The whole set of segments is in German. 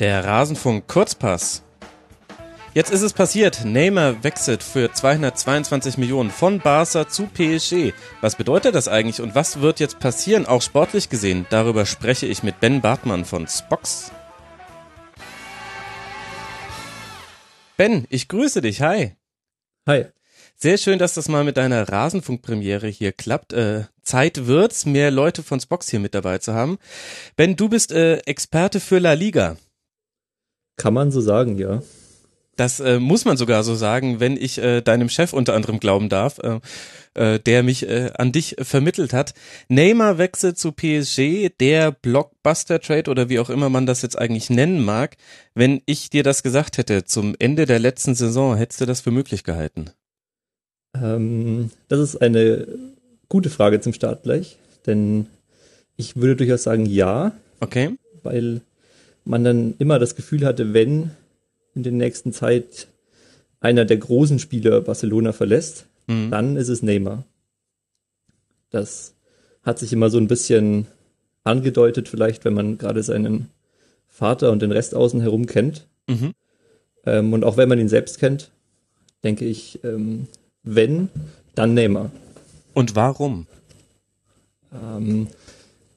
Der Rasenfunk Kurzpass. Jetzt ist es passiert. Neymar wechselt für 222 Millionen von Barca zu PSG. Was bedeutet das eigentlich und was wird jetzt passieren, auch sportlich gesehen? Darüber spreche ich mit Ben Bartmann von Spox. Ben, ich grüße dich. Hi. Hi. Sehr schön, dass das mal mit deiner Rasenfunkpremiere hier klappt. Äh, Zeit wird's, mehr Leute von Spox hier mit dabei zu haben. Ben, du bist äh, Experte für La Liga. Kann man so sagen, ja. Das äh, muss man sogar so sagen, wenn ich äh, deinem Chef unter anderem glauben darf, äh, äh, der mich äh, an dich vermittelt hat. Neymar wechselt zu PSG, der Blockbuster-Trade oder wie auch immer man das jetzt eigentlich nennen mag. Wenn ich dir das gesagt hätte zum Ende der letzten Saison, hättest du das für möglich gehalten? Ähm, das ist eine gute Frage zum Start gleich, denn ich würde durchaus sagen ja. Okay. Weil man dann immer das Gefühl hatte, wenn in der nächsten Zeit einer der großen Spieler Barcelona verlässt, mhm. dann ist es Neymar. Das hat sich immer so ein bisschen angedeutet, vielleicht, wenn man gerade seinen Vater und den Rest außen herum kennt. Mhm. Ähm, und auch wenn man ihn selbst kennt, denke ich, ähm, wenn, dann Neymar. Und warum? Ähm,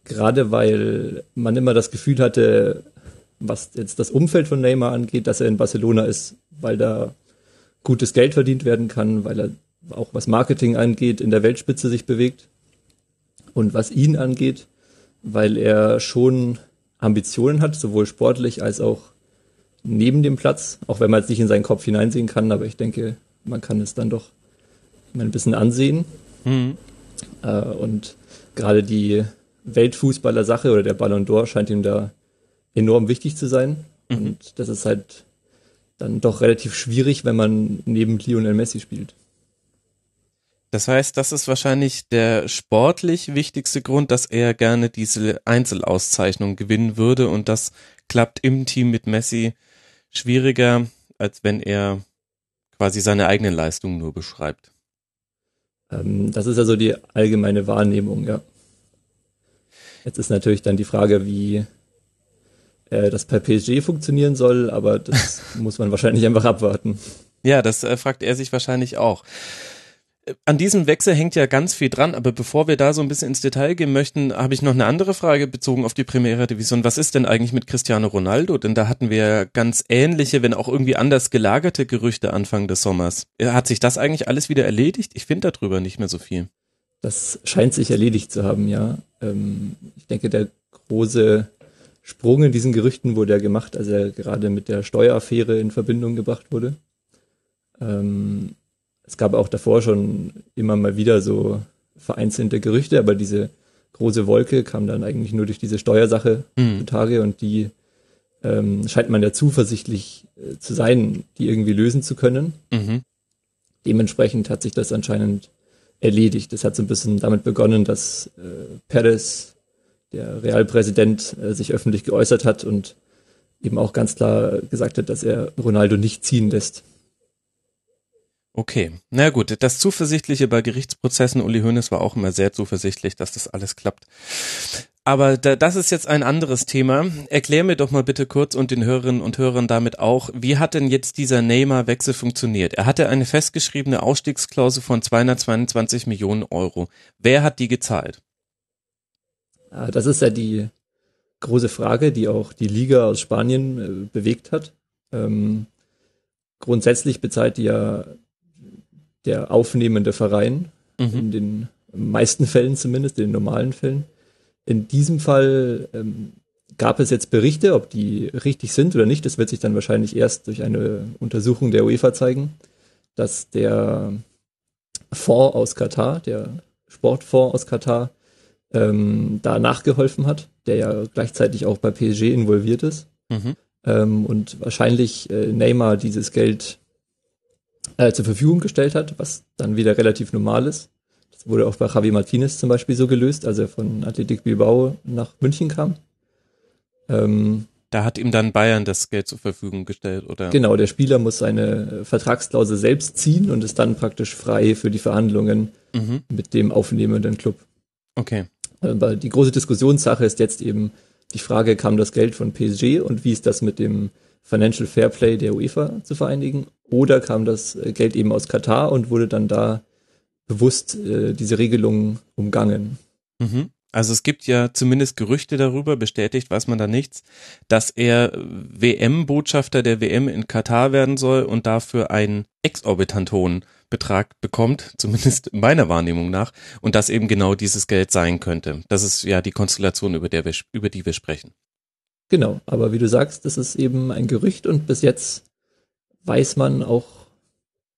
gerade weil man immer das Gefühl hatte, was jetzt das Umfeld von Neymar angeht, dass er in Barcelona ist, weil da gutes Geld verdient werden kann, weil er auch was Marketing angeht, in der Weltspitze sich bewegt. Und was ihn angeht, weil er schon Ambitionen hat, sowohl sportlich als auch neben dem Platz, auch wenn man jetzt nicht in seinen Kopf hineinsehen kann, aber ich denke, man kann es dann doch ein bisschen ansehen. Mhm. Äh, und gerade die Weltfußballer-Sache oder der Ballon d'Or scheint ihm da enorm wichtig zu sein. Mhm. Und das ist halt dann doch relativ schwierig, wenn man neben Lionel Messi spielt. Das heißt, das ist wahrscheinlich der sportlich wichtigste Grund, dass er gerne diese Einzelauszeichnung gewinnen würde und das klappt im Team mit Messi schwieriger, als wenn er quasi seine eigenen Leistungen nur beschreibt. Ähm, das ist also die allgemeine Wahrnehmung, ja. Jetzt ist natürlich dann die Frage, wie äh, das per PSG funktionieren soll, aber das muss man wahrscheinlich einfach abwarten. Ja, das äh, fragt er sich wahrscheinlich auch. Äh, an diesem Wechsel hängt ja ganz viel dran, aber bevor wir da so ein bisschen ins Detail gehen möchten, habe ich noch eine andere Frage bezogen auf die Primera Division. Was ist denn eigentlich mit Cristiano Ronaldo? Denn da hatten wir ja ganz ähnliche, wenn auch irgendwie anders gelagerte Gerüchte Anfang des Sommers. Äh, hat sich das eigentlich alles wieder erledigt? Ich finde darüber nicht mehr so viel. Das scheint sich erledigt zu haben, ja. Ähm, ich denke, der große Sprung in diesen Gerüchten wurde ja gemacht, als er gerade mit der Steueraffäre in Verbindung gebracht wurde. Ähm, es gab auch davor schon immer mal wieder so vereinzelte Gerüchte, aber diese große Wolke kam dann eigentlich nur durch diese Steuersache mhm. zutage und die ähm, scheint man ja zuversichtlich äh, zu sein, die irgendwie lösen zu können. Mhm. Dementsprechend hat sich das anscheinend erledigt. Es hat so ein bisschen damit begonnen, dass äh, Perez der Realpräsident äh, sich öffentlich geäußert hat und eben auch ganz klar gesagt hat, dass er Ronaldo nicht ziehen lässt. Okay, na gut, das Zuversichtliche bei Gerichtsprozessen, Uli Hoeneß war auch immer sehr zuversichtlich, dass das alles klappt. Aber da, das ist jetzt ein anderes Thema. Erklär mir doch mal bitte kurz und den Hörerinnen und Hörern damit auch, wie hat denn jetzt dieser Neymar-Wechsel funktioniert? Er hatte eine festgeschriebene Ausstiegsklausel von 222 Millionen Euro. Wer hat die gezahlt? Ah, das ist ja die große Frage, die auch die Liga aus Spanien äh, bewegt hat. Ähm, grundsätzlich bezahlt ja der aufnehmende Verein, mhm. in den meisten Fällen zumindest, in den normalen Fällen. In diesem Fall ähm, gab es jetzt Berichte, ob die richtig sind oder nicht. Das wird sich dann wahrscheinlich erst durch eine Untersuchung der UEFA zeigen, dass der Fonds aus Katar, der Sportfonds aus Katar, ähm, da nachgeholfen hat, der ja gleichzeitig auch bei PSG involviert ist. Mhm. Ähm, und wahrscheinlich äh, Neymar dieses Geld äh, zur Verfügung gestellt hat, was dann wieder relativ normal ist. Das wurde auch bei Javi Martinez zum Beispiel so gelöst, als er von Athletic Bilbao nach München kam. Ähm, da hat ihm dann Bayern das Geld zur Verfügung gestellt, oder? Genau, der Spieler muss seine Vertragsklausel selbst ziehen und ist dann praktisch frei für die Verhandlungen mhm. mit dem aufnehmenden Club. Okay. Aber die große Diskussionssache ist jetzt eben, die Frage, kam das Geld von PSG und wie ist das mit dem Financial Fair Play der UEFA zu vereinigen? Oder kam das äh, Geld eben aus Katar und wurde dann da bewusst äh, diese Regelung umgangen? Mhm. Also es gibt ja zumindest Gerüchte darüber, bestätigt weiß man da nichts, dass er WM-Botschafter der WM in Katar werden soll und dafür einen exorbitant hohen Betrag bekommt, zumindest meiner Wahrnehmung nach, und das eben genau dieses Geld sein könnte. Das ist ja die Konstellation, über, der wir, über die wir sprechen. Genau, aber wie du sagst, das ist eben ein Gerücht und bis jetzt weiß man auch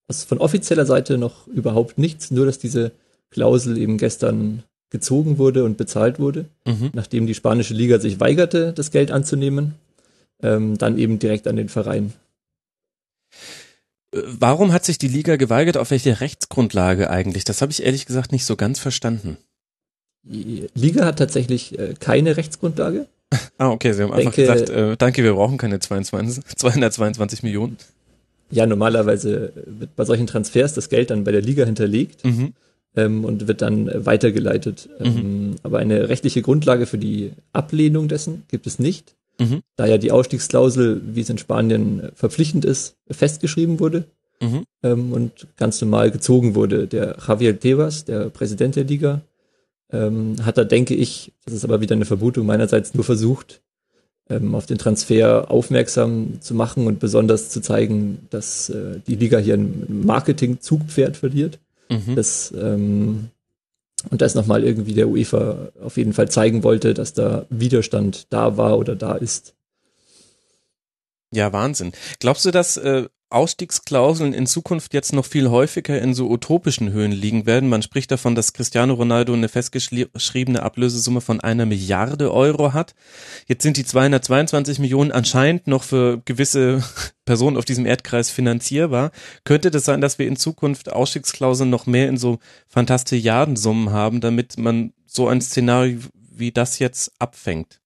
aus von offizieller Seite noch überhaupt nichts, nur dass diese Klausel eben gestern gezogen wurde und bezahlt wurde, mhm. nachdem die spanische Liga sich weigerte, das Geld anzunehmen, ähm, dann eben direkt an den Verein. Äh, warum hat sich die Liga geweigert? Auf welche Rechtsgrundlage eigentlich? Das habe ich ehrlich gesagt nicht so ganz verstanden. Die Liga hat tatsächlich äh, keine Rechtsgrundlage. ah, okay, sie haben Denke, einfach gesagt, äh, danke, wir brauchen keine 22, 222 Millionen. Ja, normalerweise wird bei solchen Transfers das Geld dann bei der Liga hinterlegt. Mhm ähm, und wird dann weitergeleitet. Mhm. Ähm, aber eine rechtliche Grundlage für die Ablehnung dessen gibt es nicht, mhm. da ja die Ausstiegsklausel, wie es in Spanien verpflichtend ist, festgeschrieben wurde mhm. ähm, und ganz normal gezogen wurde. Der Javier Tebas, der Präsident der Liga, ähm, hat da, denke ich, das ist aber wieder eine Vermutung meinerseits, nur versucht, ähm, auf den Transfer aufmerksam zu machen und besonders zu zeigen, dass äh, die Liga hier ein Marketing-Zugpferd verliert Mhm. Das, ähm, und das nochmal irgendwie der UEFA auf jeden Fall zeigen wollte, dass da Widerstand da war oder da ist. Ja, Wahnsinn. Glaubst du, dass äh, Ausstiegsklauseln in Zukunft jetzt noch viel häufiger in so utopischen Höhen liegen werden. Man spricht davon, dass Cristiano Ronaldo eine festgeschriebene Ablösesumme von einer Milliarde Euro hat. Jetzt sind die 222 Millionen anscheinend noch für gewisse Personen auf diesem Erdkreis finanzierbar. Könnte das sein, dass wir in Zukunft Ausstiegsklauseln noch mehr in so Fantastilliardensummen haben, damit man so ein Szenario wie das jetzt abfängt?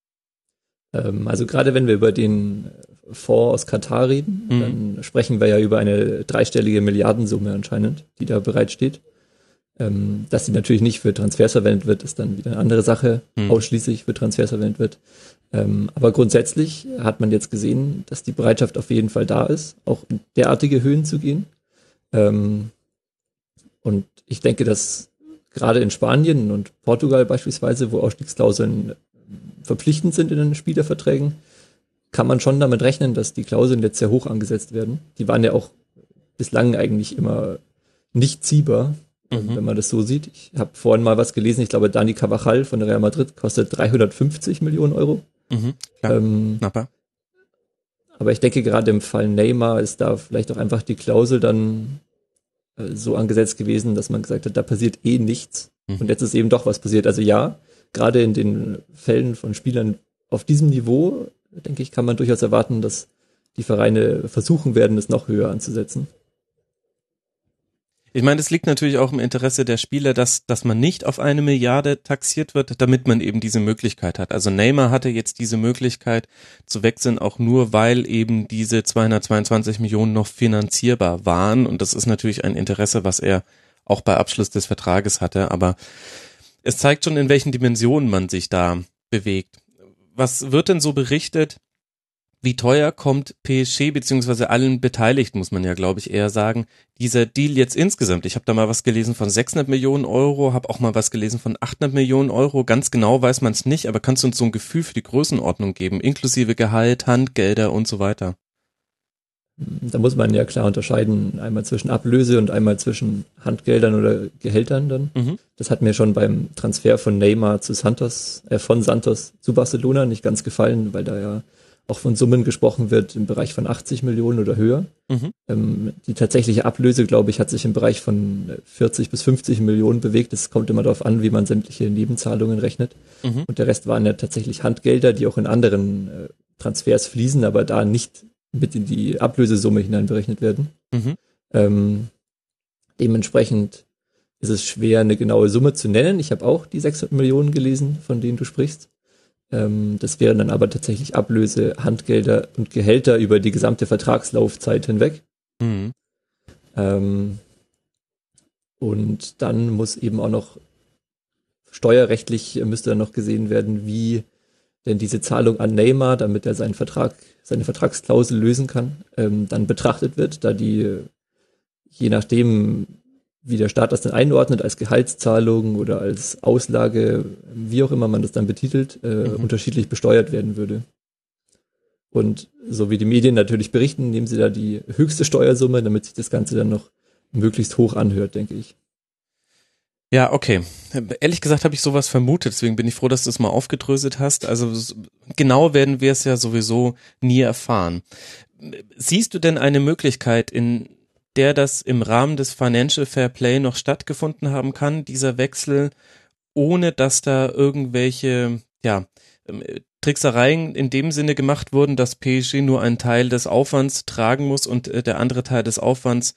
Ähm, also gerade wenn wir über den Fonds aus Katar reden, mhm. dann sprechen wir ja über eine dreistellige Milliardensumme anscheinend, die da bereitsteht. Ähm, dass sie natürlich nicht für Transfers verwendet wird, ist dann wieder eine andere Sache, mhm. ausschließlich für Transfers verwendet wird. Ähm, aber grundsätzlich hat man jetzt gesehen, dass die Bereitschaft auf jeden Fall da ist, auch in derartige Höhen zu gehen. Und ich denke, dass gerade in Spanien und Portugal beispielsweise, wo Ausstiegsklauseln verpflichtend sind in den Spielerverträgen, kann man schon damit rechnen, dass die Klauseln jetzt sehr hoch angesetzt werden. Die waren ja auch bislang eigentlich immer nicht ziehbar, mhm. wenn man das so sieht. Ich habe vorhin mal was gelesen, ich glaube, Dani Cavachal von Real Madrid kostet 350 Millionen Euro. Mhm, ähm, aber ich denke, gerade im Fall Neymar ist da vielleicht auch einfach die Klausel dann äh, so angesetzt gewesen, dass man gesagt hat, da passiert eh nichts. Mhm. Und jetzt ist eben doch was passiert. Also ja, gerade in den Fällen von Spielern auf diesem Niveau denke ich, kann man durchaus erwarten, dass die Vereine versuchen werden, es noch höher anzusetzen. Ich meine, es liegt natürlich auch im Interesse der Spieler, dass, dass man nicht auf eine Milliarde taxiert wird, damit man eben diese Möglichkeit hat. Also Neymar hatte jetzt diese Möglichkeit zu wechseln, auch nur weil eben diese 222 Millionen noch finanzierbar waren. Und das ist natürlich ein Interesse, was er auch bei Abschluss des Vertrages hatte. Aber es zeigt schon, in welchen Dimensionen man sich da bewegt was wird denn so berichtet? Wie teuer kommt PSG beziehungsweise allen Beteiligten, muss man ja, glaube ich, eher sagen, dieser Deal jetzt insgesamt? Ich habe da mal was gelesen von 600 Millionen Euro, habe auch mal was gelesen von 800 Millionen Euro. Ganz genau weiß man es nicht, aber kannst du uns so ein Gefühl für die Größenordnung geben, inklusive Gehalt, Handgelder und so weiter? Da muss man ja klar unterscheiden, einmal zwischen Ablöse und einmal zwischen Handgeldern oder Gehältern dann. Mhm. Das hat mir schon beim Transfer von Neymar zu Santos, äh, von Santos zu Barcelona nicht ganz gefallen, weil da ja auch von Summen gesprochen wird im Bereich von 80 Millionen oder höher. Mhm. Ähm, die tatsächliche Ablöse, glaube ich, hat sich im Bereich von 40 bis 50 Millionen bewegt. Es kommt immer darauf an, wie man sämtliche Nebenzahlungen rechnet. Mhm. Und der Rest waren ja tatsächlich Handgelder, die auch in anderen äh, Transfers fließen, aber da nicht mit in die Ablösesumme hineinberechnet werden. Mhm. Ähm, dementsprechend ist es schwer, eine genaue Summe zu nennen. Ich habe auch die 600 Millionen gelesen, von denen du sprichst. Ähm, das wären dann aber tatsächlich Ablöse, Handgelder und Gehälter über die gesamte Vertragslaufzeit hinweg. Mhm. Ähm, und dann muss eben auch noch steuerrechtlich müsste dann noch gesehen werden, wie denn diese Zahlung an Neymar, damit er seinen Vertrag, seine Vertragsklausel lösen kann, ähm, dann betrachtet wird, da die je nachdem, wie der Staat das dann einordnet, als Gehaltszahlung oder als Auslage, wie auch immer man das dann betitelt, äh, mhm. unterschiedlich besteuert werden würde. Und so wie die Medien natürlich berichten, nehmen sie da die höchste Steuersumme, damit sich das Ganze dann noch möglichst hoch anhört, denke ich. Ja, okay. Ehrlich gesagt habe ich sowas vermutet, deswegen bin ich froh, dass du es mal aufgedröselt hast. Also genau werden wir es ja sowieso nie erfahren. Siehst du denn eine Möglichkeit, in der das im Rahmen des Financial Fair Play noch stattgefunden haben kann, dieser Wechsel, ohne dass da irgendwelche, ja, ähm, Tricksereien in dem Sinne gemacht wurden, dass PSG nur einen Teil des Aufwands tragen muss und äh, der andere Teil des Aufwands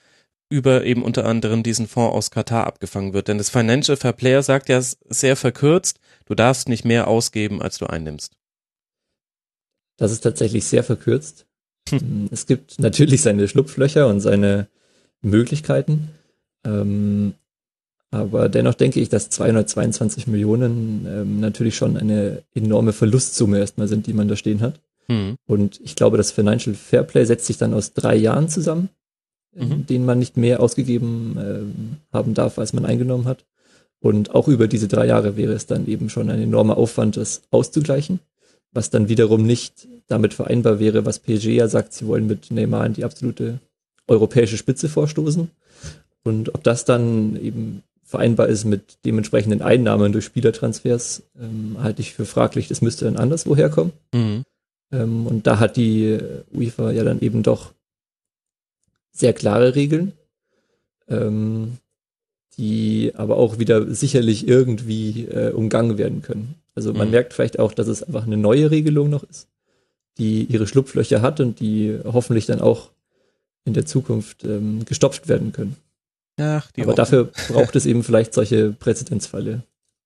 über eben unter anderem diesen Fonds aus Katar abgefangen wird. Denn das Financial Fair Player sagt ja sehr verkürzt, du darfst nicht mehr ausgeben, als du einnimmst. Das ist tatsächlich sehr verkürzt. Hm. Es gibt natürlich seine Schlupflöcher und seine Möglichkeiten. Ähm, aber dennoch denke ich, dass 222 Millionen ähm, natürlich schon eine enorme Verlustsumme erstmal sind, die man da stehen hat. Hm. Und ich glaube, das Financial Fairplay setzt sich dann aus drei Jahren zusammen mhm. denen man nicht mehr ausgegeben äh, haben darf, als man eingenommen hat. Und auch über diese drei Jahre wäre es dann eben schon ein enormer Aufwand, das auszugleichen, was dann wiederum nicht damit vereinbar wäre, was PSG ja sagt, sie wollen mit Neymar in die absolute europäische Spitze vorstoßen. Und ob das dann eben vereinbar ist mit dementsprechenden Einnahmen durch Spielertransfers, ähm, halte ich für fraglich. Das müsste dann anderswo herkommen. Mhm. Ähm, und da hat die UEFA ja dann eben doch sehr klare Regeln, ähm, die aber auch wieder sicherlich irgendwie äh, umgangen werden können. Also man mhm. merkt vielleicht auch, dass es einfach eine neue Regelung noch ist, die ihre Schlupflöcher hat und die hoffentlich dann auch in der Zukunft ähm, gestopft werden können. Ach, aber dafür braucht es eben vielleicht solche Präzedenzfälle.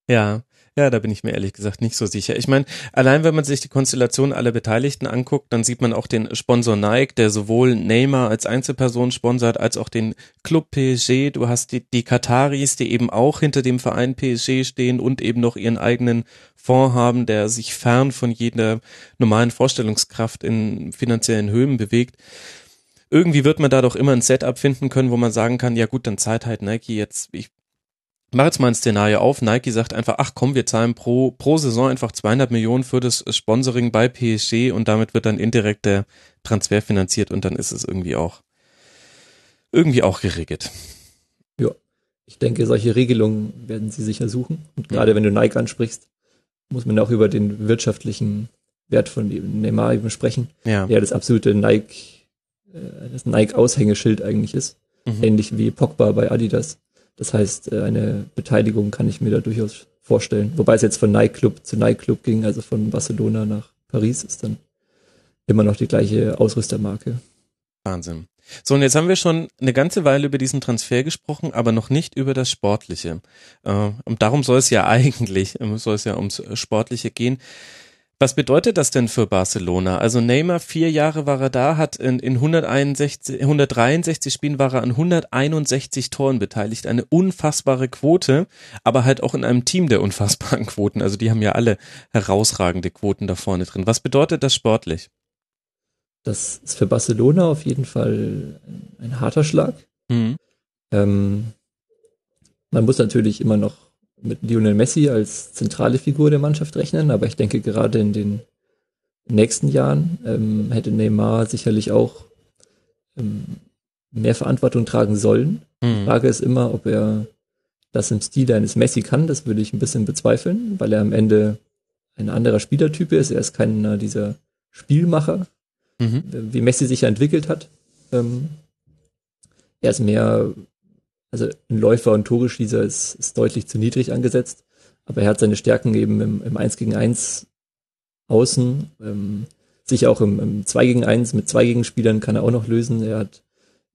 Ja, ja, da bin ich mir ehrlich gesagt nicht so sicher. Ich meine, allein wenn man sich die Konstellation aller Beteiligten anguckt, dann sieht man auch den Sponsor Nike, der sowohl Neymar als Einzelperson sponsert, als auch den Club PSG. Du hast die, die Kataris, die eben auch hinter dem Verein PSG stehen und eben noch ihren eigenen Fonds haben, der sich fern von jeder normalen Vorstellungskraft in finanziellen Höhen bewegt irgendwie wird man da doch immer ein Setup finden können, wo man sagen kann, ja gut, dann zahlt halt Nike jetzt, ich mach jetzt mal ein Szenario auf. Nike sagt einfach, ach komm, wir zahlen pro, pro Saison einfach 200 Millionen für das Sponsoring bei PSG und damit wird dann indirekt der Transfer finanziert und dann ist es irgendwie auch, irgendwie auch geregelt. Ja, ich denke, solche Regelungen werden sie sicher suchen. Und gerade wenn du Nike ansprichst, muss man auch über den wirtschaftlichen Wert von Neymar eben sprechen. Ja. Der das absolute Nike, äh, das Nike-Aushängeschild eigentlich ist. Mhm. Ähnlich wie Pogba bei Adidas. Das heißt, äh, eine Beteiligung kann ich mir da durchaus vorstellen. Wobei es jetzt von Nightclub zu Nightclub ging, also von Barcelona nach Paris, ist dann immer noch die gleiche Ausrüstermarke. Wahnsinn. So, und jetzt haben wir schon eine ganze Weile über diesen Transfer gesprochen, aber noch nicht über das Sportliche. Äh, und darum soll es ja eigentlich, äh, soll es ja ums Sportliche gehen. Was bedeutet das denn für Barcelona? Also Neymar, vier Jahre war er da, hat in, in 161, 163 Spielen war er an 161 Toren beteiligt. Eine unfassbare Quote, aber halt auch in einem Team der unfassbaren Quoten. Also die haben ja alle herausragende Quoten da vorne drin. Was bedeutet das sportlich? Das ist für Barcelona auf jeden Fall ein harter Schlag. Mhm. Ähm, man muss natürlich immer noch mit Lionel Messi als zentrale Figur der Mannschaft rechnen, aber ich denke gerade in den nächsten Jahren ähm, hätte Neymar sicherlich auch ähm, mehr Verantwortung tragen sollen. Mhm. Die Frage ist immer, ob er das im Stil eines Messi kann. Das würde ich ein bisschen bezweifeln, weil er am Ende ein anderer Spielertyp ist. Er ist keiner dieser Spielmacher, mhm. wie Messi sich ja entwickelt hat. Ähm, er ist mehr also ein Läufer und Toreschießer ist, ist deutlich zu niedrig angesetzt, aber er hat seine Stärken eben im, im 1 gegen 1 außen, ähm, sicher auch im, im 2 gegen 1 mit zwei Gegenspielern kann er auch noch lösen. Er hat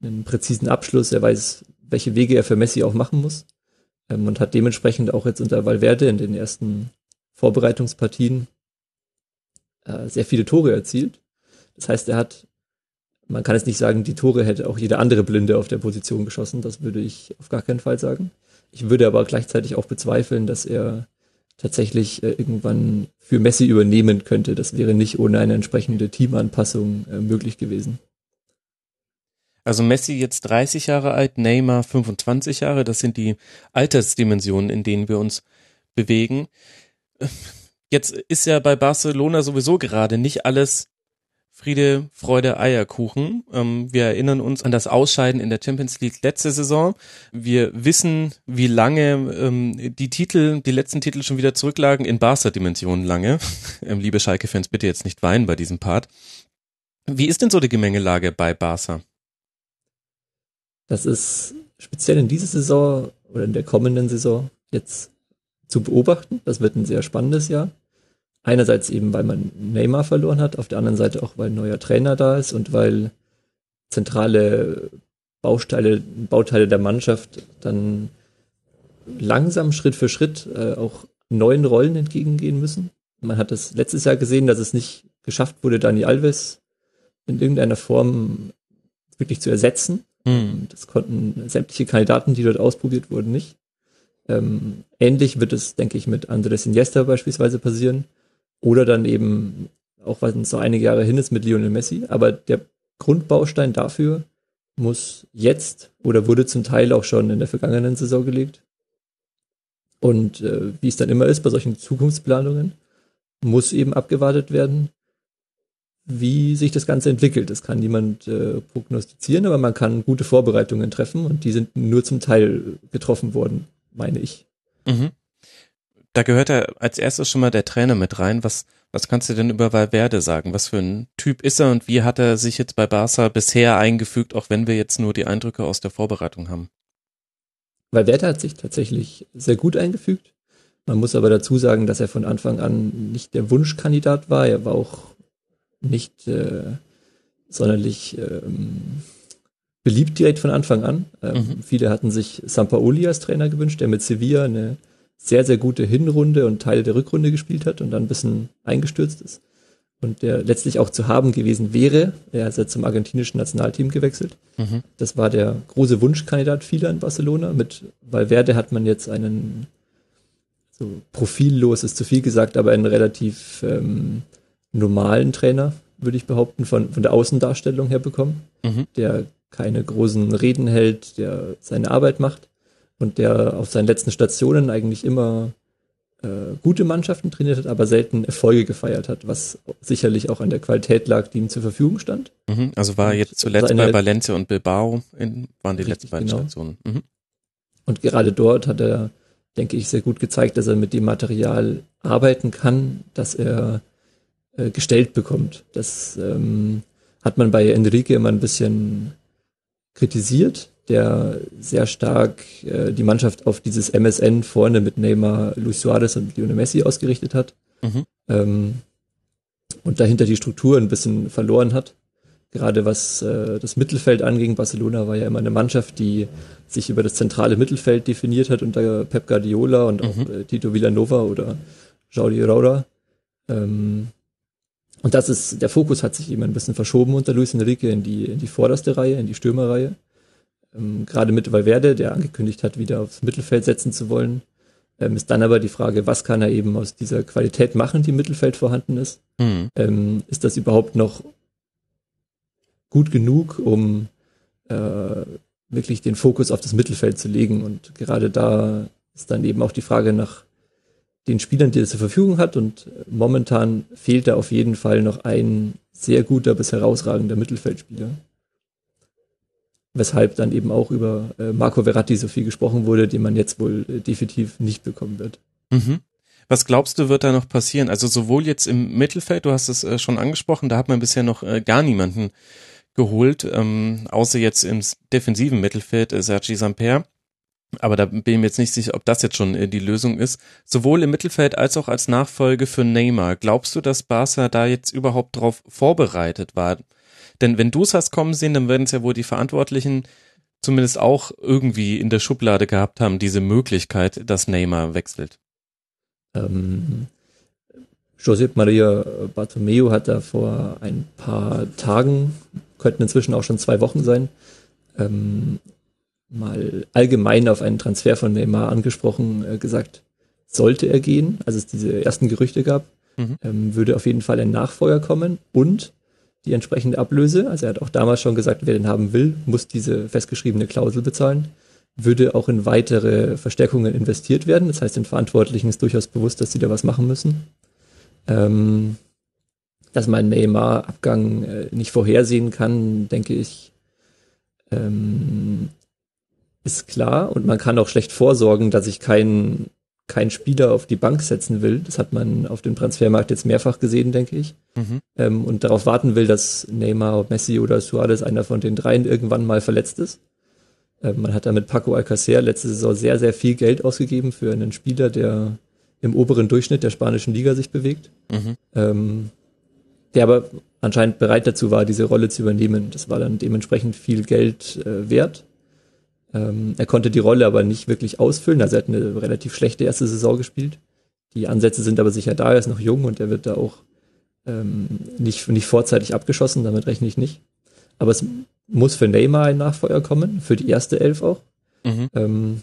einen präzisen Abschluss, er weiß, welche Wege er für Messi auch machen muss ähm, und hat dementsprechend auch jetzt unter Valverde in den ersten Vorbereitungspartien äh, sehr viele Tore erzielt. Das heißt, er hat man kann jetzt nicht sagen, die Tore hätte auch jeder andere Blinde auf der Position geschossen. Das würde ich auf gar keinen Fall sagen. Ich würde aber gleichzeitig auch bezweifeln, dass er tatsächlich äh, irgendwann für Messi übernehmen könnte. Das wäre nicht ohne eine entsprechende Teamanpassung äh, möglich gewesen. Also Messi jetzt 30 Jahre alt, Neymar 25 Jahre, das sind die Altersdimensionen, in denen wir uns bewegen. Jetzt ist ja bei Barcelona sowieso gerade nicht alles Friede, Freude, Eierkuchen. Ähm, wir erinnern uns an das Ausscheiden in der Champions League letzte Saison. Wir wissen, wie lange ähm, die Titel, die letzten Titel schon wieder zurücklagen, in Barca-Dimensionen lange. Ähm, liebe Schalke-Fans, bitte jetzt nicht weinen bei diesem Part. Wie ist denn so die Gemengelage bei Barca? Das ist speziell in dieser Saison oder in der kommenden Saison jetzt zu beobachten. Das wird ein sehr spannendes Jahr. Einerseits eben, weil man Neymar verloren hat, auf der anderen Seite auch, weil ein neuer Trainer da ist und weil zentrale Bausteine, Bauteile der Mannschaft dann langsam Schritt für Schritt äh, auch neuen Rollen entgegengehen müssen. Man hat es letztes Jahr gesehen, dass es nicht geschafft wurde, Dani Alves in irgendeiner Form wirklich zu ersetzen. Mhm. Das konnten sämtliche Kandidaten, die dort ausprobiert wurden, nicht. Ähm, ähnlich wird es, denke ich, mit Andres Iniesta beispielsweise passieren. Oder dann eben, auch weil es so einige Jahre hin ist, mit Lionel Messi. Aber der Grundbaustein dafür muss jetzt oder wurde zum Teil auch schon in der vergangenen Saison gelegt. Und äh, wie es dann immer ist bei solchen Zukunftsplanungen, muss eben abgewartet werden, wie sich das Ganze entwickelt. Das kann niemand äh, prognostizieren, aber man kann gute Vorbereitungen treffen und die sind nur zum Teil getroffen worden, meine ich. Mhm da gehört ja als erstes schon mal der Trainer mit rein. Was, was kannst du denn über Valverde sagen? Was für ein Typ ist er und wie hat er sich jetzt bei Barca bisher eingefügt, auch wenn wir jetzt nur die Eindrücke aus der Vorbereitung haben? Valverde hat sich tatsächlich sehr gut eingefügt. Man muss aber dazu sagen, dass er von Anfang an nicht der Wunschkandidat war. Er war auch nicht äh, sonderlich ähm, beliebt direkt von Anfang an. Ähm, mhm. Viele hatten sich Sampaoli als Trainer gewünscht, der mit Sevilla eine sehr, sehr gute Hinrunde und Teile der Rückrunde gespielt hat und dann ein bisschen eingestürzt ist. Und der letztlich auch zu haben gewesen wäre. Er ist ja zum argentinischen Nationalteam gewechselt. Mhm. Das war der große Wunschkandidat vieler in Barcelona. Mit Valverde hat man jetzt einen, so profillos ist zu viel gesagt, aber einen relativ ähm, normalen Trainer, würde ich behaupten, von, von der Außendarstellung her bekommen, mhm. der keine großen Reden hält, der seine Arbeit macht und der auf seinen letzten Stationen eigentlich immer äh, gute Mannschaften trainiert hat, aber selten Erfolge gefeiert hat, was sicherlich auch an der Qualität lag, die ihm zur Verfügung stand. Mhm, also war jetzt zuletzt bei Valencia und Bilbao in, waren die letzten beiden genau. Stationen. Mhm. Und gerade dort hat er, denke ich, sehr gut gezeigt, dass er mit dem Material arbeiten kann, das er äh, gestellt bekommt. Das ähm, hat man bei Enrique immer ein bisschen kritisiert, der sehr stark äh, die Mannschaft auf dieses MSN vorne mit Neymar, Luis Suarez und Lionel Messi ausgerichtet hat. Mhm. Ähm, und dahinter die Struktur ein bisschen verloren hat. Gerade was äh, das Mittelfeld anging, Barcelona war ja immer eine Mannschaft, die sich über das zentrale Mittelfeld definiert hat unter Pep Guardiola und auch mhm. äh, Tito Villanova oder Jordi Rora. Ähm, und das ist, der Fokus hat sich eben ein bisschen verschoben unter Luis Enrique in die, in die vorderste Reihe, in die Stürmerreihe ähm, gerade mit Valverde, der angekündigt hat, wieder aufs Mittelfeld setzen zu wollen, ähm, ist dann aber die Frage, was kann er eben aus dieser Qualität machen, die im Mittelfeld vorhanden ist? Mhm. Ähm, ist das überhaupt noch gut genug, um äh, wirklich den Fokus auf das Mittelfeld zu legen? Und gerade da ist dann eben auch die Frage nach den Spielern, die er zur Verfügung hat. Und momentan fehlt da auf jeden Fall noch ein sehr guter bis herausragender Mittelfeldspieler weshalb dann eben auch über äh, Marco Verratti so viel gesprochen wurde, den man jetzt wohl äh, definitiv nicht bekommen wird. Mhm. Was glaubst du, wird da noch passieren? Also sowohl jetzt im Mittelfeld, du hast es äh, schon angesprochen, da hat man bisher noch äh, gar niemanden geholt, ähm, außer jetzt im defensiven Mittelfeld äh, Sergi Samper. Aber da bin ich mir jetzt nicht sicher, ob das jetzt schon äh, die Lösung ist. Sowohl im Mittelfeld als auch als Nachfolge für Neymar. Glaubst du, dass Barca da jetzt überhaupt drauf vorbereitet war? Denn wenn du es hast kommen sehen, dann werden es ja wohl die Verantwortlichen zumindest auch irgendwie in der Schublade gehabt haben, diese Möglichkeit, dass Neymar wechselt. Ähm, Josep Maria Bartomeu hat da vor ein paar Tagen, könnten inzwischen auch schon zwei Wochen sein, ähm, mal allgemein auf einen Transfer von Neymar angesprochen, äh, gesagt, sollte er gehen, als es diese ersten Gerüchte gab, Mhm. ähm, würde auf jeden Fall ein Nachfolger kommen und die entsprechende Ablöse, also er hat auch damals schon gesagt, wer den haben will, muss diese festgeschriebene Klausel bezahlen, würde auch in weitere Verstärkungen investiert werden. Das heißt, den Verantwortlichen ist durchaus bewusst, dass sie da was machen müssen. Ähm, dass man Neymar-Abgang äh, nicht vorhersehen kann, denke ich, ähm, ist klar. Und man kann auch schlecht vorsorgen, dass ich keinen kein Spieler auf die Bank setzen will. Das hat man auf dem Transfermarkt jetzt mehrfach gesehen, denke ich. Mhm. Ähm, und darauf warten will, dass Neymar, Messi oder Suarez, einer von den dreien, irgendwann mal verletzt ist. Ähm, man hat da mit Paco Alcacer letzte Saison sehr, sehr viel Geld ausgegeben für einen Spieler, der im oberen Durchschnitt der spanischen Liga sich bewegt. Mhm. Ähm, der aber anscheinend bereit dazu war, diese Rolle zu übernehmen. Das war dann dementsprechend viel Geld äh, wert. Ähm, er konnte die Rolle aber nicht wirklich ausfüllen. Also er hat eine relativ schlechte erste Saison gespielt. Die Ansätze sind aber sicher da. Er ist noch jung und er wird da auch ähm, nicht, nicht vorzeitig abgeschossen. Damit rechne ich nicht. Aber es muss für Neymar ein Nachfolger kommen, für die erste Elf auch. Mhm. Ähm,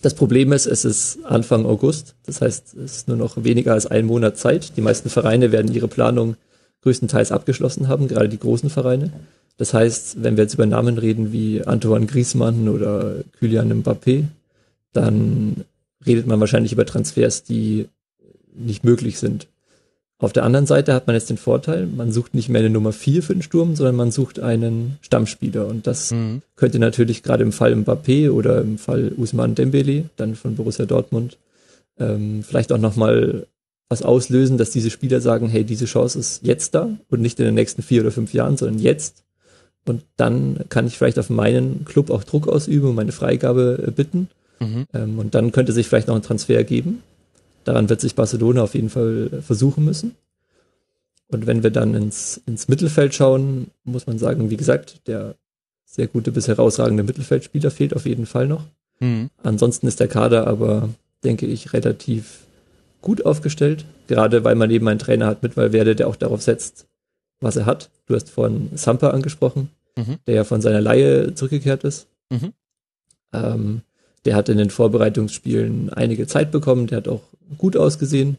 das Problem ist, es ist Anfang August. Das heißt, es ist nur noch weniger als ein Monat Zeit. Die meisten Vereine werden ihre Planung größtenteils abgeschlossen haben, gerade die großen Vereine. Das heißt, wenn wir jetzt über Namen reden wie Antoine Griezmann oder Kylian Mbappé, dann redet man wahrscheinlich über Transfers, die nicht möglich sind. Auf der anderen Seite hat man jetzt den Vorteil, man sucht nicht mehr eine Nummer 4 für den Sturm, sondern man sucht einen Stammspieler. Und das Mhm. könnte natürlich gerade im Fall Mbappé oder im Fall Usman Dembele, dann von Borussia Dortmund, ähm, vielleicht auch nochmal was auslösen, dass diese Spieler sagen, hey, diese Chance ist jetzt da und nicht in den nächsten vier oder fünf Jahren, sondern jetzt. Und dann kann ich vielleicht auf meinen Club auch Druck ausüben und meine Freigabe äh, bitten. Mhm. Ähm, und dann könnte sich vielleicht noch ein Transfer geben. Daran wird sich Barcelona auf jeden Fall äh, versuchen müssen. Und wenn wir dann ins, ins Mittelfeld schauen, muss man sagen, wie gesagt, der sehr gute bis herausragende Mittelfeldspieler fehlt auf jeden Fall noch. Mhm. Ansonsten ist der Kader aber, denke ich, relativ gut aufgestellt. Gerade weil man eben einen Trainer hat mit Valverde, der auch darauf setzt, was er hat. Du hast vorhin Sampa angesprochen, Mhm. der ja von seiner Laie zurückgekehrt ist. Mhm. Ähm, der hat in den Vorbereitungsspielen einige Zeit bekommen, der hat auch gut ausgesehen.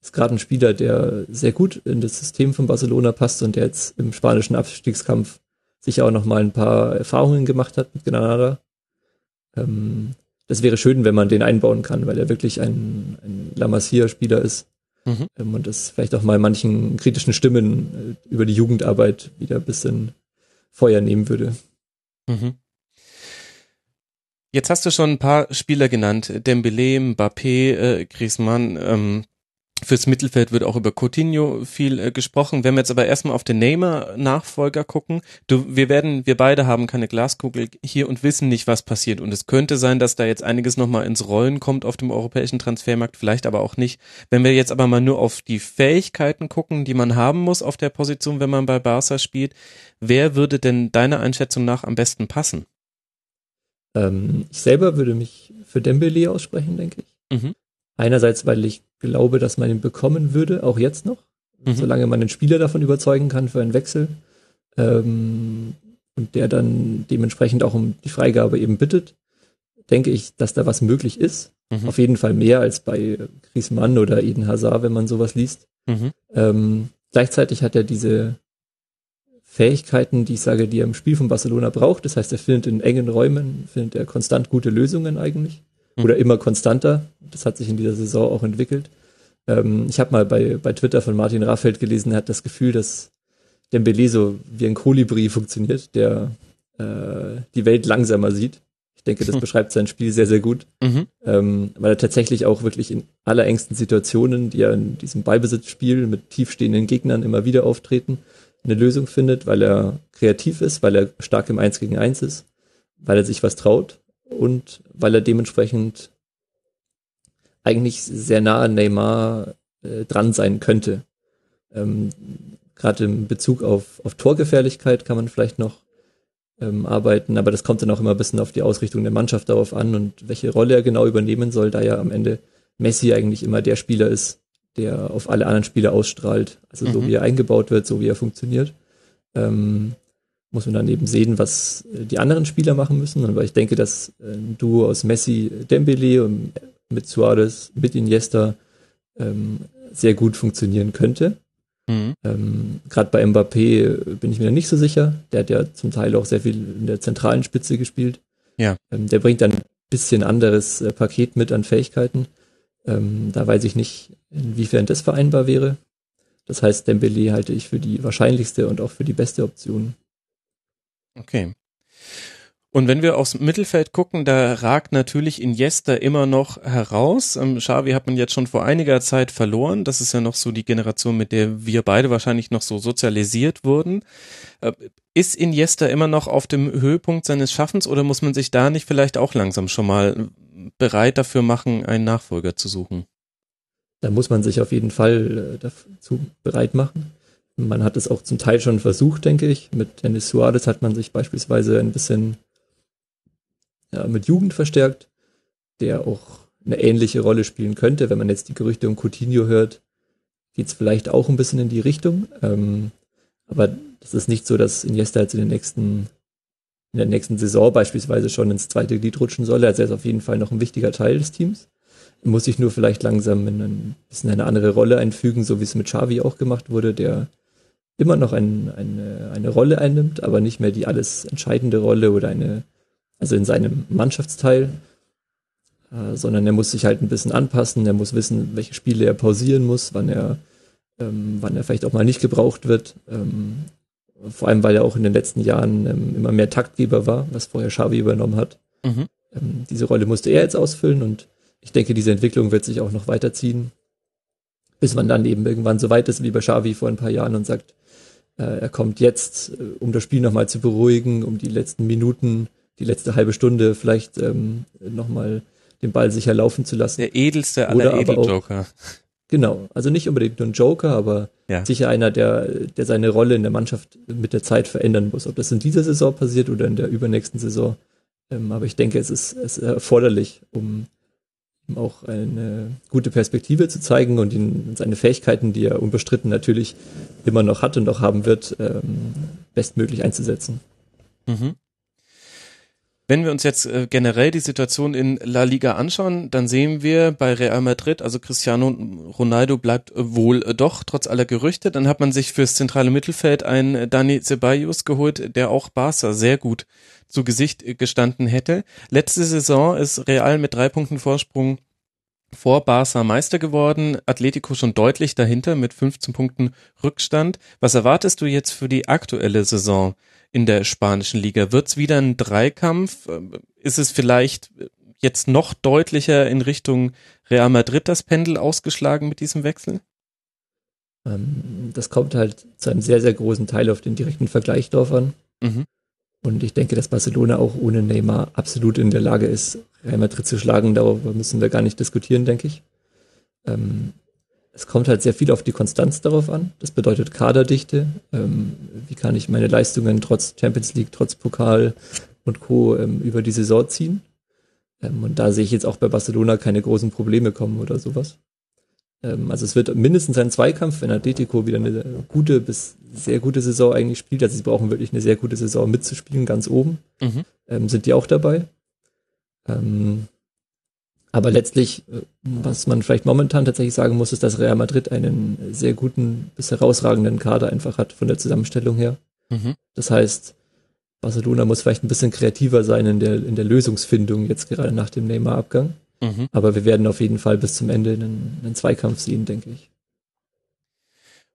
Ist gerade ein Spieler, der sehr gut in das System von Barcelona passt und der jetzt im spanischen Abstiegskampf sicher auch noch mal ein paar Erfahrungen gemacht hat mit Granada. Ähm, das wäre schön, wenn man den einbauen kann, weil er wirklich ein, ein La Masia-Spieler ist Mhm. ähm, und das vielleicht auch mal manchen kritischen Stimmen äh, über die Jugendarbeit wieder ein bisschen Feuer nehmen würde. Mhm. Jetzt hast du schon ein paar Spieler genannt. Dembele, Mbappé, äh, Griezmann. Ähm, fürs Mittelfeld wird auch über Coutinho viel äh, gesprochen. Wenn wir jetzt aber erstmal auf den Neymar-Nachfolger gucken, du, wir werden, wir beide haben keine Glaskugel hier und wissen nicht, was passiert. Und es könnte sein, dass da jetzt einiges nochmal ins Rollen kommt auf dem europäischen Transfermarkt, vielleicht aber auch nicht. Wenn wir jetzt aber mal nur auf die Fähigkeiten gucken, die man haben muss auf der Position, wenn man bei Barca spielt, wer würde denn deiner Einschätzung nach am besten passen? Ähm, ich selber würde mich für Dembele aussprechen, denke ich. Mhm. Einerseits, weil ich glaube, dass man ihn bekommen würde, auch jetzt noch, Mhm. solange man den Spieler davon überzeugen kann für einen Wechsel. Ähm, und der dann dementsprechend auch um die Freigabe eben bittet, denke ich, dass da was möglich ist. Mhm. Auf jeden Fall mehr als bei Griezmann oder Eden Hazard, wenn man sowas liest. Mhm. Ähm, gleichzeitig hat er diese Fähigkeiten, die ich sage, die er im Spiel von Barcelona braucht. Das heißt, er findet in engen Räumen, findet er konstant gute Lösungen eigentlich. Mhm. Oder immer konstanter. Das hat sich in dieser Saison auch entwickelt. Ähm, ich habe mal bei, bei Twitter von Martin Raffeld gelesen, er hat das Gefühl, dass Dembele so wie ein Kolibri funktioniert, der äh, die Welt langsamer sieht. Ich denke, das beschreibt sein Spiel sehr, sehr gut Mhm. ähm, weil er tatsächlich auch wirklich in allerengsten Situationen, die ja in diesem Ballbesitzspiel mit tiefstehenden Gegnern immer wieder auftreten, eine Lösung findet, weil er kreativ ist, weil er stark im Eins gegen Eins ist, weil er sich was traut und weil er dementsprechend eigentlich sehr nah an Neymar äh, dran sein könnte. Ähm, Gerade im Bezug auf, auf Torgefährlichkeit kann man vielleicht noch ähm, arbeiten, aber das kommt dann auch immer ein bisschen auf die Ausrichtung der Mannschaft darauf an und welche Rolle er genau übernehmen soll, da ja am Ende Messi eigentlich immer der Spieler ist, der auf alle anderen Spieler ausstrahlt. Also so Mhm. wie er eingebaut wird, so wie er funktioniert. Ähm, muss man dann eben sehen, was äh, die anderen Spieler machen müssen. Aber ich denke, dass äh, ein Duo aus Messi, Dembele und mit Suarez, mit Iniesta ähm, sehr gut funktionieren könnte. Mhm. Ähm, Gerade bei Mbappé bin ich mir nicht so sicher. Der hat ja zum Teil auch sehr viel in der zentralen Spitze gespielt. Ja. Ähm, der bringt dann ein bisschen anderes äh, Paket mit an Fähigkeiten. Ähm, da weiß ich nicht, inwiefern das vereinbar wäre. Das heißt, Dembele halte ich für die wahrscheinlichste und auch für die beste Option. Okay. Und wenn wir aufs Mittelfeld gucken, da ragt natürlich Iniesta immer noch heraus. Ähm, Xavi hat man jetzt schon vor einiger Zeit verloren. Das ist ja noch so die Generation, mit der wir beide wahrscheinlich noch so sozialisiert wurden. Äh, ist Iniesta immer noch auf dem Höhepunkt seines Schaffens oder muss man sich da nicht vielleicht auch langsam schon mal bereit dafür machen, einen Nachfolger zu suchen? Da muss man sich auf jeden Fall äh, dazu bereit machen. Man hat es auch zum Teil schon versucht, denke ich. Mit Dennis Suarez hat man sich beispielsweise ein bisschen ja, mit Jugend verstärkt, der auch eine ähnliche Rolle spielen könnte. Wenn man jetzt die Gerüchte um Coutinho hört, geht es vielleicht auch ein bisschen in die Richtung. Ähm, aber das ist nicht so, dass Iniesta jetzt in den nächsten, in der nächsten Saison beispielsweise schon ins zweite Glied rutschen soll. Also er ist auf jeden Fall noch ein wichtiger Teil des Teams. Er muss sich nur vielleicht langsam in ein bisschen eine andere Rolle einfügen, so wie es mit Xavi auch gemacht wurde, der immer noch ein, eine, eine Rolle einnimmt, aber nicht mehr die alles entscheidende Rolle oder eine also in seinem Mannschaftsteil, äh, sondern er muss sich halt ein bisschen anpassen, er muss wissen, welche Spiele er pausieren muss, wann er, ähm, wann er vielleicht auch mal nicht gebraucht wird. Ähm, vor allem, weil er auch in den letzten Jahren ähm, immer mehr Taktgeber war, was vorher Xavi übernommen hat. Mhm. Ähm, diese Rolle musste er jetzt ausfüllen und ich denke, diese Entwicklung wird sich auch noch weiterziehen, bis man dann eben irgendwann so weit ist wie bei Xavi vor ein paar Jahren und sagt, er kommt jetzt, äh, um das Spiel nochmal zu beruhigen, um die letzten Minuten die letzte halbe Stunde vielleicht ähm, nochmal den Ball sicher laufen zu lassen. Der edelste aller Edeljoker. Genau, also nicht unbedingt nur ein Joker, aber ja. sicher einer, der, der seine Rolle in der Mannschaft mit der Zeit verändern muss. Ob das in dieser Saison passiert oder in der übernächsten Saison. Ähm, aber ich denke, es ist, es ist erforderlich, um auch eine gute Perspektive zu zeigen und ihn seine Fähigkeiten, die er unbestritten natürlich immer noch hat und auch haben wird, ähm, bestmöglich einzusetzen. Mhm. Wenn wir uns jetzt äh, generell die Situation in La Liga anschauen, dann sehen wir bei Real Madrid, also Cristiano Ronaldo bleibt äh, wohl äh, doch, trotz aller Gerüchte. Dann hat man sich fürs zentrale Mittelfeld einen Dani Ceballos geholt, der auch Barca sehr gut zu Gesicht gestanden hätte. Letzte Saison ist Real mit drei Punkten Vorsprung vor Barca Meister geworden, Atletico schon deutlich dahinter mit 15 Punkten Rückstand. Was erwartest du jetzt für die aktuelle Saison? In der spanischen Liga? Wird es wieder ein Dreikampf? Ist es vielleicht jetzt noch deutlicher in Richtung Real Madrid das Pendel ausgeschlagen mit diesem Wechsel? Ähm, das kommt halt zu einem sehr, sehr großen Teil auf den direkten Vergleich drauf an. Mhm. Und ich denke, dass Barcelona auch ohne Neymar absolut in der Lage ist, Real Madrid zu schlagen. Darüber müssen wir gar nicht diskutieren, denke ich. Ähm, es kommt halt sehr viel auf die Konstanz darauf an. Das bedeutet Kaderdichte. Ähm, wie kann ich meine Leistungen trotz Champions League, trotz Pokal und Co. Ähm, über die Saison ziehen? Ähm, und da sehe ich jetzt auch bei Barcelona keine großen Probleme kommen oder sowas. Ähm, also es wird mindestens ein Zweikampf, wenn Atletico wieder eine gute bis sehr gute Saison eigentlich spielt. Also sie brauchen wirklich eine sehr gute Saison mitzuspielen, ganz oben. Mhm. Ähm, sind die auch dabei? Ähm, aber letztlich, äh, was man vielleicht momentan tatsächlich sagen muss, ist, dass Real Madrid einen sehr guten bis herausragenden Kader einfach hat von der Zusammenstellung her. Mhm. Das heißt, Barcelona muss vielleicht ein bisschen kreativer sein in der, in der Lösungsfindung jetzt gerade nach dem Neymar-Abgang. Mhm. Aber wir werden auf jeden Fall bis zum Ende einen, einen Zweikampf sehen, denke ich.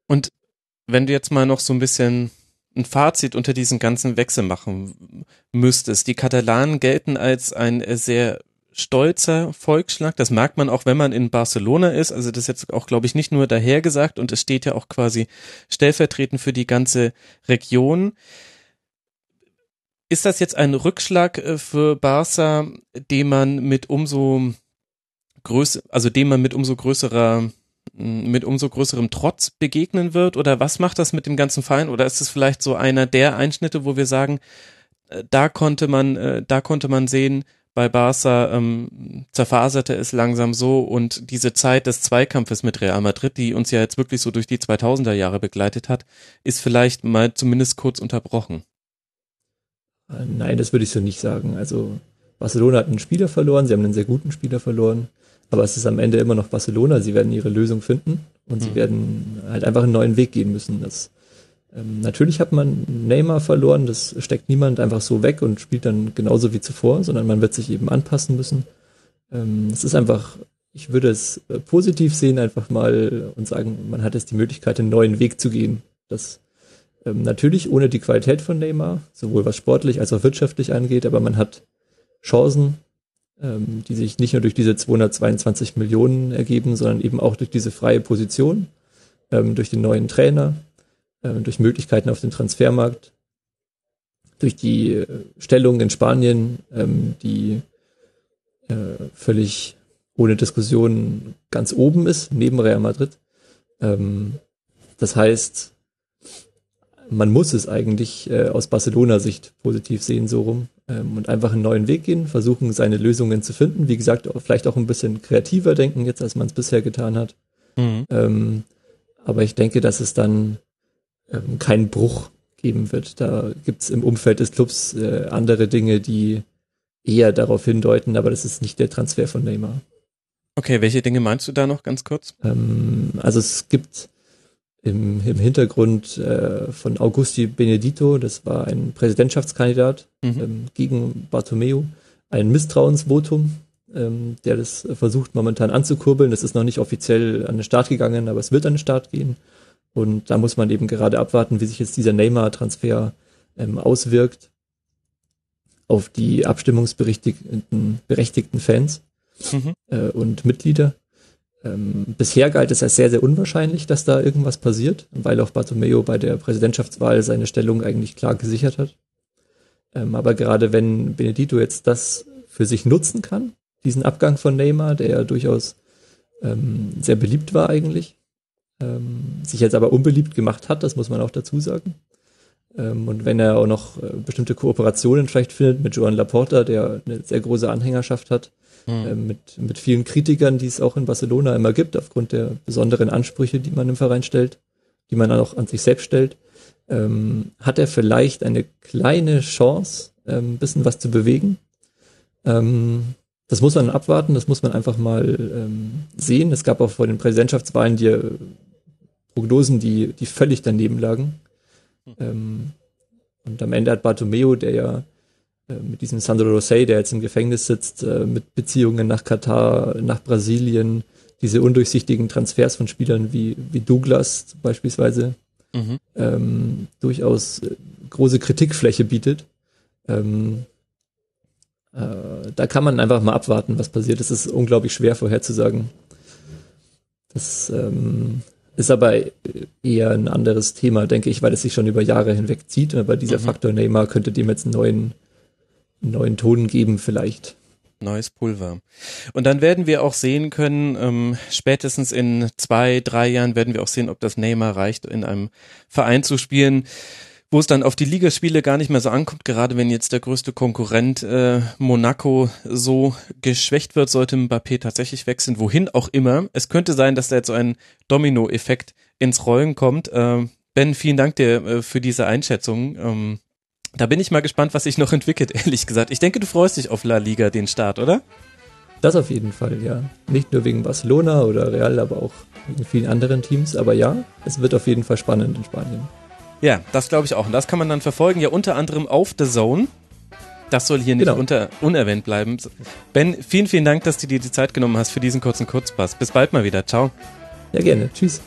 Und wenn du jetzt mal noch so ein bisschen ein Fazit unter diesen ganzen Wechsel machen müsstest. Die Katalanen gelten als ein sehr stolzer Volksschlag. Das merkt man auch, wenn man in Barcelona ist. Also das ist jetzt auch, glaube ich, nicht nur dahergesagt und es steht ja auch quasi stellvertretend für die ganze Region. Ist das jetzt ein Rückschlag äh, für Barca, den man mit umso größer, also dem man mit umso größerer mit umso größerem Trotz begegnen wird? Oder was macht das mit dem ganzen Verein? Oder ist es vielleicht so einer der Einschnitte, wo wir sagen, äh, da konnte man, äh, da konnte man sehen, bei Barca ähm, zerfaserte es langsam so und diese Zeit des Zweikampfes mit Real Madrid, die uns ja jetzt wirklich so durch die 2000er Jahre begleitet hat, ist vielleicht mal zumindest kurz unterbrochen. Nein, das würde ich so nicht sagen. Also Barcelona hat einen Spieler verloren, sie haben einen sehr guten Spieler verloren, aber es ist am Ende immer noch Barcelona. Sie werden ihre Lösung finden und mhm. sie werden halt einfach einen neuen Weg gehen müssen. Das, ähm, natürlich hat man Neymar verloren, das steckt niemand einfach so weg und spielt dann genauso wie zuvor, sondern man wird sich eben anpassen müssen. Ähm, es ist einfach, ich würde es äh, positiv sehen, einfach mal und sagen, man hat jetzt die Möglichkeit, einen neuen Weg zu gehen. Das ähm, natürlich ohne die Qualität von Neymar, sowohl was sportlich als auch wirtschaftlich angeht, aber man hat Chancen, ähm, die sich nicht nur durch diese 222 Millionen ergeben, sondern eben auch durch diese freie Position, ähm, durch den neuen Trainer, durch Möglichkeiten auf dem Transfermarkt, durch die äh, Stellung in Spanien, ähm, die äh, völlig ohne Diskussion ganz oben ist, neben Real Madrid. Ähm, das heißt, man muss es eigentlich äh, aus Barcelona-Sicht positiv sehen, so rum. Ähm, und einfach einen neuen Weg gehen, versuchen, seine Lösungen zu finden. Wie gesagt, vielleicht auch ein bisschen kreativer denken jetzt, als man es bisher getan hat. Mhm. Aber ich denke, dass es dann ähm, keinen Bruch geben wird. Da gibt es im Umfeld des Clubs äh, andere Dinge, die eher darauf hindeuten, aber das ist nicht der Transfer von Neymar. Okay, welche Dinge meinst du da noch ganz kurz? Ähm, also es gibt im, im Hintergrund äh, von Augusti Benedito, das war ein Präsidentschaftskandidat mhm. ähm, gegen Bartomeu, ein Misstrauensvotum, ähm, der das versucht momentan anzukurbeln. Das ist noch nicht offiziell an den Start gegangen, aber es wird an den Start gehen. Und da muss man eben gerade abwarten, wie sich jetzt dieser Neymar-Transfer ähm, auswirkt auf die abstimmungsberechtigten berechtigten Fans mhm. äh, und Mitglieder. Ähm, bisher galt es als sehr, sehr unwahrscheinlich, dass da irgendwas passiert, weil auch Bartomeo bei der Präsidentschaftswahl seine Stellung eigentlich klar gesichert hat. Ähm, aber gerade wenn Benedito jetzt das für sich nutzen kann, diesen Abgang von Neymar, der ja durchaus ähm, sehr beliebt war eigentlich, ähm, sich jetzt aber unbeliebt gemacht hat, das muss man auch dazu sagen. Ähm, und wenn er auch noch äh, bestimmte Kooperationen vielleicht findet mit Joan Laporta, der eine sehr große Anhängerschaft hat, mhm. mit, mit vielen Kritikern, die es auch in Barcelona immer gibt, aufgrund der besonderen Ansprüche, die man im Verein stellt, die man dann auch an sich selbst stellt, ähm, hat er vielleicht eine kleine Chance, ähm, ein bisschen was zu bewegen. Ähm, das muss man abwarten, das muss man einfach mal ähm, sehen. Es gab auch vor den Präsidentschaftswahlen die äh, Prognosen, die, die völlig daneben lagen. Hm. Ähm, und am Ende hat Bartomeo, der ja äh, mit diesem Sandro Rosé, der jetzt im Gefängnis sitzt, äh, mit Beziehungen nach Katar, nach Brasilien, diese undurchsichtigen Transfers von Spielern wie, wie Douglas beispielsweise, mhm. ähm, durchaus äh, große Kritikfläche bietet. Ähm, äh, da kann man einfach mal abwarten, was passiert. Es ist unglaublich schwer vorherzusagen. Das ähm, ist aber eher ein anderes Thema, denke ich, weil es sich schon über Jahre hinweg zieht. Aber dieser mhm. Faktor Neymar könnte dem jetzt einen neuen neuen Ton geben vielleicht. Neues Pulver. Und dann werden wir auch sehen können, ähm, spätestens in zwei, drei Jahren werden wir auch sehen, ob das Neymar reicht, in einem Verein zu spielen, wo es dann auf die Ligaspiele gar nicht mehr so ankommt, gerade wenn jetzt der größte Konkurrent äh, Monaco so geschwächt wird, sollte Mbappé tatsächlich wechseln, wohin auch immer. Es könnte sein, dass da jetzt so ein Domino-Effekt ins Rollen kommt. Äh, ben, vielen Dank dir äh, für diese Einschätzung. Ähm, da bin ich mal gespannt, was sich noch entwickelt, ehrlich gesagt. Ich denke, du freust dich auf La Liga, den Start, oder? Das auf jeden Fall, ja. Nicht nur wegen Barcelona oder Real, aber auch wegen vielen anderen Teams. Aber ja, es wird auf jeden Fall spannend in Spanien. Ja, das glaube ich auch. Und das kann man dann verfolgen, ja unter anderem auf The Zone. Das soll hier nicht genau. unter, unerwähnt bleiben. Ben, vielen, vielen Dank, dass du dir die Zeit genommen hast für diesen kurzen Kurzpass. Bis bald mal wieder. Ciao. Ja, gerne. Tschüss.